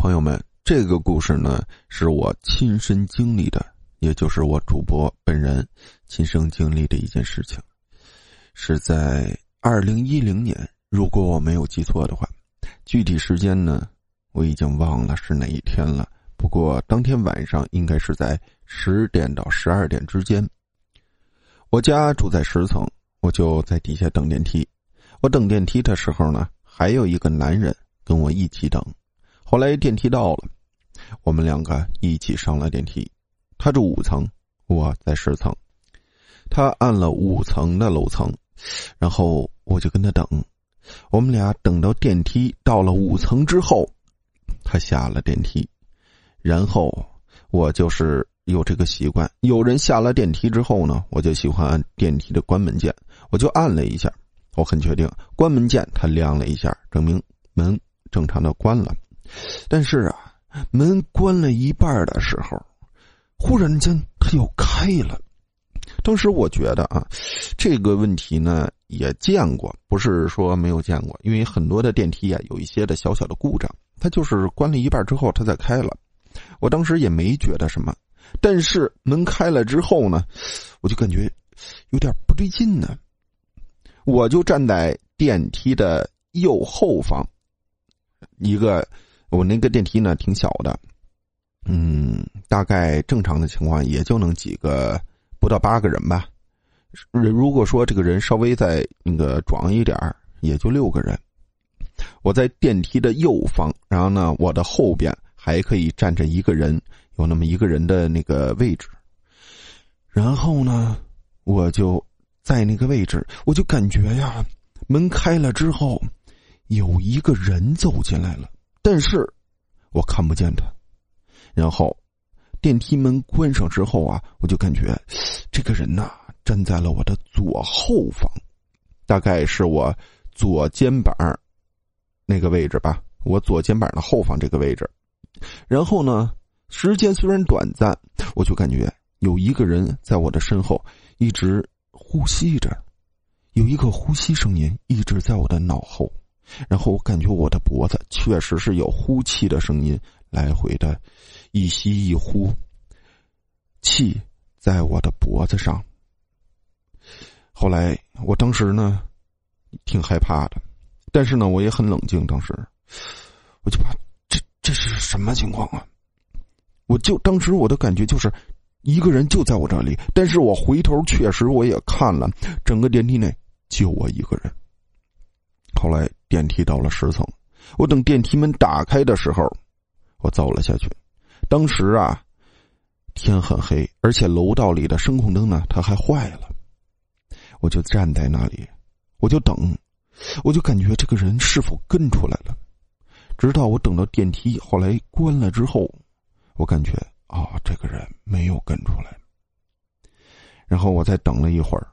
朋友们，这个故事呢是我亲身经历的，也就是我主播本人亲身经历的一件事情，是在二零一零年，如果我没有记错的话，具体时间呢我已经忘了是哪一天了。不过当天晚上应该是在十点到十二点之间。我家住在十层，我就在底下等电梯。我等电梯的时候呢，还有一个男人跟我一起等。后来电梯到了，我们两个一起上了电梯。他住五层，我在十层。他按了五层的楼层，然后我就跟他等。我们俩等到电梯到了五层之后，他下了电梯。然后我就是有这个习惯，有人下了电梯之后呢，我就喜欢按电梯的关门键，我就按了一下。我很确定，关门键它亮了一下，证明门正常的关了。但是啊，门关了一半的时候，忽然间它又开了。当时我觉得啊，这个问题呢也见过，不是说没有见过，因为很多的电梯啊有一些的小小的故障，它就是关了一半之后它再开了。我当时也没觉得什么，但是门开了之后呢，我就感觉有点不对劲呢。我就站在电梯的右后方，一个。我那个电梯呢挺小的，嗯，大概正常的情况也就能几个不到八个人吧。如果说这个人稍微再那个壮一点也就六个人。我在电梯的右方，然后呢，我的后边还可以站着一个人，有那么一个人的那个位置。然后呢，我就在那个位置，我就感觉呀，门开了之后，有一个人走进来了。但是，我看不见他。然后，电梯门关上之后啊，我就感觉这个人呐站在了我的左后方，大概是我左肩膀那个位置吧，我左肩膀的后方这个位置。然后呢，时间虽然短暂，我就感觉有一个人在我的身后一直呼吸着，有一个呼吸声音一直在我的脑后。然后我感觉我的脖子确实是有呼气的声音，来回的，一吸一呼，气在我的脖子上。后来我当时呢，挺害怕的，但是呢，我也很冷静。当时，我就怕这这是什么情况啊？我就当时我的感觉就是，一个人就在我这里，但是我回头确实我也看了，整个电梯内就我一个人。后来电梯到了十层，我等电梯门打开的时候，我走了下去。当时啊，天很黑，而且楼道里的声控灯呢，它还坏了。我就站在那里，我就等，我就感觉这个人是否跟出来了。直到我等到电梯后来关了之后，我感觉啊，这个人没有跟出来。然后我再等了一会儿，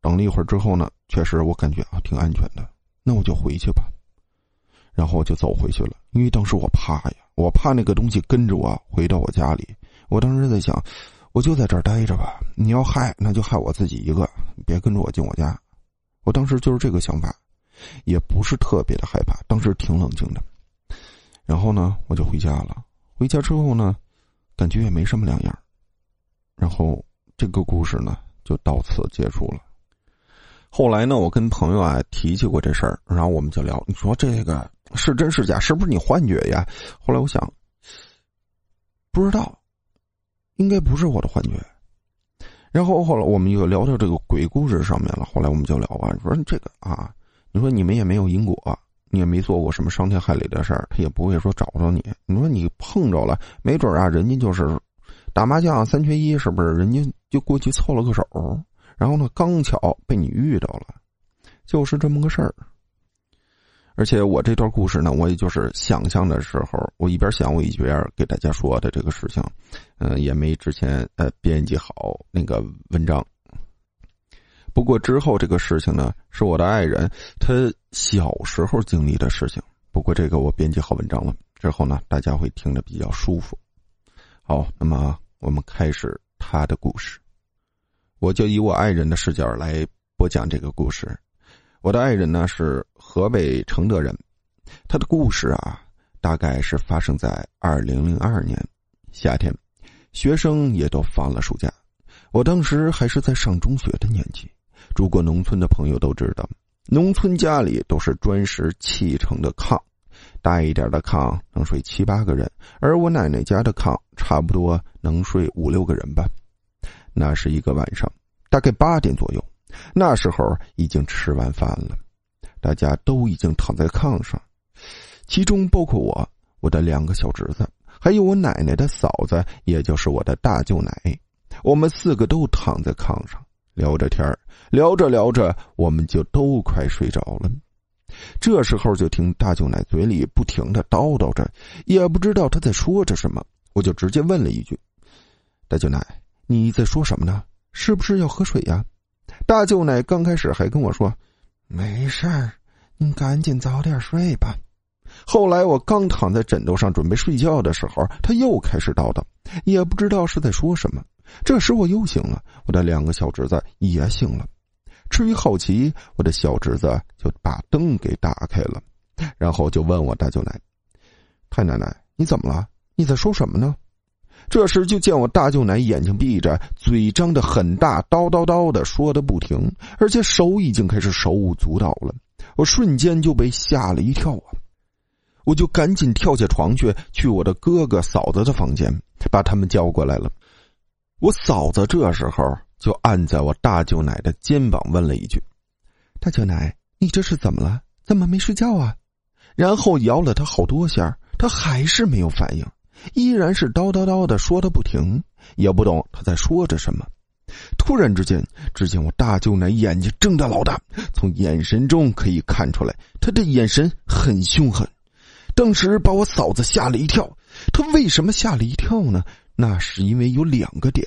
等了一会儿之后呢，确实我感觉啊，挺安全的。那我就回去吧，然后我就走回去了。因为当时我怕呀，我怕那个东西跟着我回到我家里。我当时在想，我就在这儿待着吧。你要害，那就害我自己一个，别跟着我进我家。我当时就是这个想法，也不是特别的害怕，当时挺冷静的。然后呢，我就回家了。回家之后呢，感觉也没什么两样。然后这个故事呢，就到此结束了。后来呢，我跟朋友啊提起过这事儿，然后我们就聊，你说这个是真是假？是不是你幻觉呀？后来我想，不知道，应该不是我的幻觉。然后后来我们又聊到这个鬼故事上面了。后来我们就聊啊，说这个啊，你说你们也没有因果，你也没做过什么伤天害理的事儿，他也不会说找着你。你说你碰着了，没准啊，人家就是打麻将三缺一，是不是？人家就过去凑了个手。然后呢，刚巧被你遇到了，就是这么个事儿。而且我这段故事呢，我也就是想象的时候，我一边想，我一边给大家说的这个事情，嗯，也没之前呃编辑好那个文章。不过之后这个事情呢，是我的爱人他小时候经历的事情。不过这个我编辑好文章了之后呢，大家会听着比较舒服。好，那么我们开始他的故事。我就以我爱人的视角来播讲这个故事。我的爱人呢是河北承德人，他的故事啊，大概是发生在二零零二年夏天，学生也都放了暑假。我当时还是在上中学的年纪。住过农村的朋友都知道，农村家里都是砖石砌成的炕，大一点的炕能睡七八个人，而我奶奶家的炕差不多能睡五六个人吧。那是一个晚上，大概八点左右，那时候已经吃完饭了，大家都已经躺在炕上。其中包括我、我的两个小侄子，还有我奶奶的嫂子，也就是我的大舅奶。我们四个都躺在炕上聊着天聊着聊着，我们就都快睡着了。这时候就听大舅奶嘴里不停的叨叨着，也不知道他在说着什么，我就直接问了一句：“大舅奶，你在说什么呢？是不是要喝水呀？”大舅奶刚开始还跟我说：“没事儿，你赶紧早点睡吧。”后来我刚躺在枕头上准备睡觉的时候，他又开始叨叨，也不知道是在说什么。这时我又醒了，我的两个小侄子也醒了。出于好奇，我的小侄子就把灯给打开了，然后就问我大舅奶：“太奶奶，你怎么了？你在说什么呢？”这时就见我大舅奶眼睛闭着，嘴张得很大，叨叨叨的说的不停，而且手已经开始手舞足蹈了。我瞬间就被吓了一跳啊！我就赶紧跳下床去，去我的哥哥嫂子的房间，把他们叫过来了。我嫂子这时候就按在我大舅奶的肩膀，问了一句：“大舅奶，你这是怎么了？怎么没睡觉啊？”然后摇了他好多下，他还是没有反应，依然是叨叨叨的说的不停，也不懂他在说着什么。突然之间，只见我大舅奶眼睛睁得老大，从眼神中可以看出来，他的眼神很凶狠。当时把我嫂子吓了一跳，她为什么吓了一跳呢？那是因为有两个点：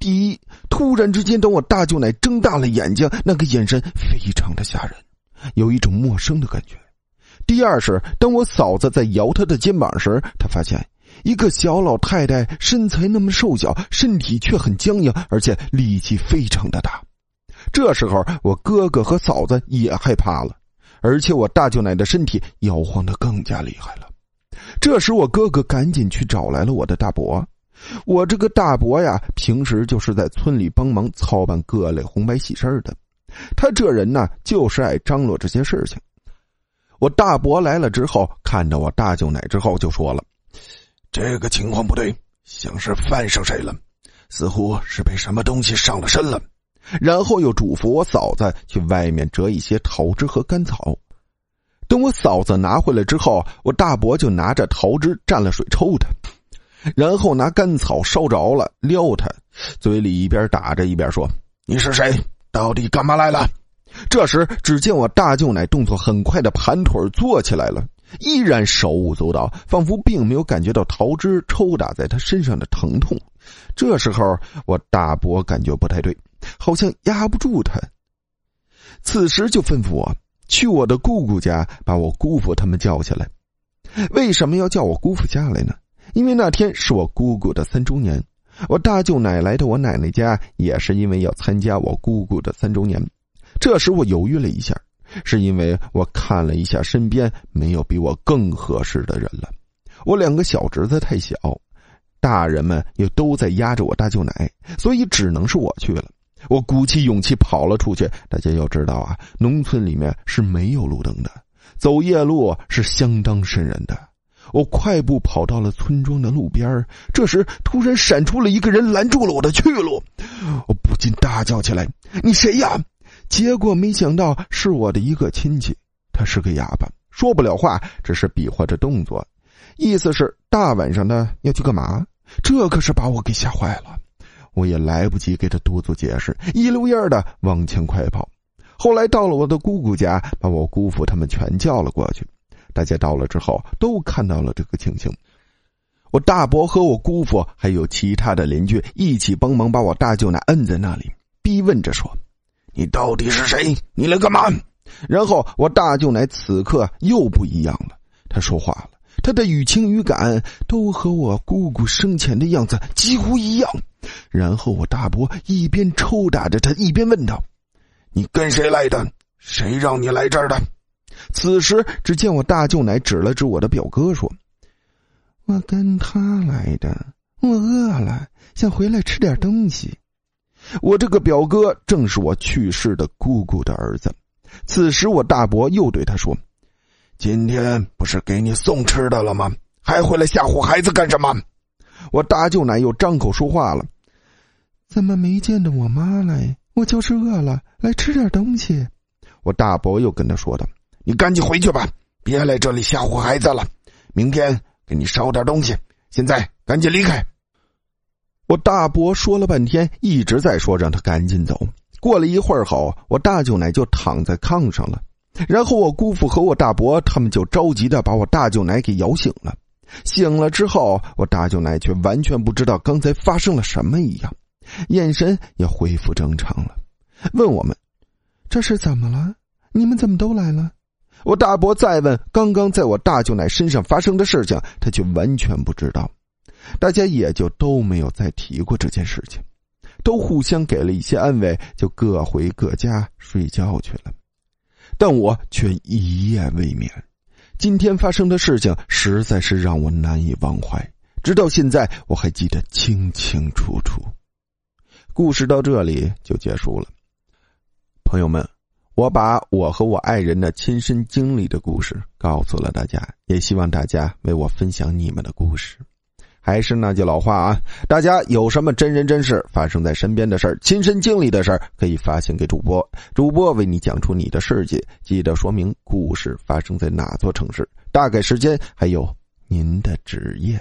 第一，突然之间，当我大舅奶睁大了眼睛，那个眼神非常的吓人，有一种陌生的感觉；第二是，当我嫂子在摇她的肩膀时，她发现一个小老太太身材那么瘦小，身体却很僵硬，而且力气非常的大。这时候，我哥哥和嫂子也害怕了。而且我大舅奶的身体摇晃的更加厉害了。这时我哥哥赶紧去找来了我的大伯。我这个大伯呀，平时就是在村里帮忙操办各类红白喜事的。他这人呢，就是爱张罗这些事情。我大伯来了之后，看到我大舅奶之后，就说了：“这个情况不对，像是犯上谁了，似乎是被什么东西上了身了。”然后又嘱咐我嫂子去外面折一些桃枝和干草。等我嫂子拿回来之后，我大伯就拿着桃枝蘸了水抽他，然后拿干草烧着了撩他，嘴里一边打着一边说：“你是谁？到底干嘛来了？”这时，只见我大舅奶动作很快的盘腿坐起来了，依然手舞足蹈，仿佛并没有感觉到桃枝抽打在他身上的疼痛。这时候，我大伯感觉不太对。好像压不住他，此时就吩咐我去我的姑姑家，把我姑父他们叫下来。为什么要叫我姑父下来呢？因为那天是我姑姑的三周年，我大舅奶来到我奶奶家，也是因为要参加我姑姑的三周年。这时我犹豫了一下，是因为我看了一下身边没有比我更合适的人了。我两个小侄子太小，大人们又都在压着我大舅奶，所以只能是我去了。我鼓起勇气跑了出去。大家要知道啊，农村里面是没有路灯的，走夜路是相当瘆人的。我快步跑到了村庄的路边这时突然闪出了一个人，拦住了我的去路。我不禁大叫起来：“你谁呀？”结果没想到是我的一个亲戚，他是个哑巴，说不了话，只是比划着动作，意思是大晚上的要去干嘛？这可是把我给吓坏了。我也来不及给他多做解释，一溜烟的往前快跑。后来到了我的姑姑家，把我姑父他们全叫了过去。大家到了之后，都看到了这个情形。我大伯和我姑父还有其他的邻居一起帮忙，把我大舅奶摁在那里，逼问着说：“你到底是谁？你来干嘛？”然后我大舅奶此刻又不一样了，他说话了。他的语情语感都和我姑姑生前的样子几乎一样，然后我大伯一边抽打着他，一边问道：“你跟谁来的？谁让你来这儿的？”此时，只见我大舅奶指了指我的表哥，说：“我跟他来的，我饿了，想回来吃点东西。”我这个表哥正是我去世的姑姑的儿子。此时，我大伯又对他说：“今天不是给你送吃的了吗？还回来吓唬孩子干什么？”我大舅奶又张口说话了：“怎么没见着我妈来？我就是饿了，来吃点东西。”我大伯又跟他说道。你赶紧回去吧，别来这里吓唬孩子了。明天给你烧点东西。现在赶紧离开。我大伯说了半天，一直在说让他赶紧走。过了一会儿后，我大舅奶就躺在炕上了。然后我姑父和我大伯他们就着急的把我大舅奶给摇醒了。醒了之后，我大舅奶却完全不知道刚才发生了什么一样，眼神也恢复正常了，问我们：“这是怎么了？你们怎么都来了？”我大伯再问刚刚在我大舅奶身上发生的事情，他却完全不知道。大家也就都没有再提过这件事情，都互相给了一些安慰，就各回各家睡觉去了。但我却一夜未眠。今天发生的事情实在是让我难以忘怀，直到现在我还记得清清楚楚。故事到这里就结束了，朋友们。我把我和我爱人的亲身经历的故事告诉了大家，也希望大家为我分享你们的故事。还是那句老话啊，大家有什么真人真事发生在身边的事儿、亲身经历的事儿，可以发信给主播，主播为你讲出你的事迹。记得说明故事发生在哪座城市，大概时间，还有您的职业。